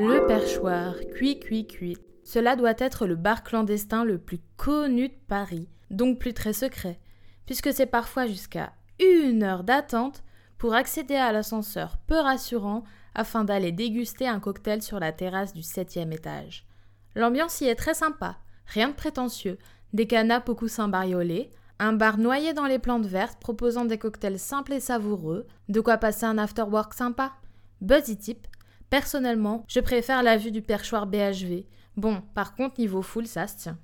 Le perchoir, cuit, cuit, cuit. Cela doit être le bar clandestin le plus connu de Paris, donc plus très secret, puisque c'est parfois jusqu'à une heure d'attente pour accéder à l'ascenseur peu rassurant afin d'aller déguster un cocktail sur la terrasse du septième étage. L'ambiance y est très sympa, rien de prétentieux, des canapes au coussin bariolés, un bar noyé dans les plantes vertes proposant des cocktails simples et savoureux, de quoi passer un afterwork sympa. Buzzy tip, personnellement, je préfère la vue du perchoir BHV. Bon, par contre, niveau full, ça se tient.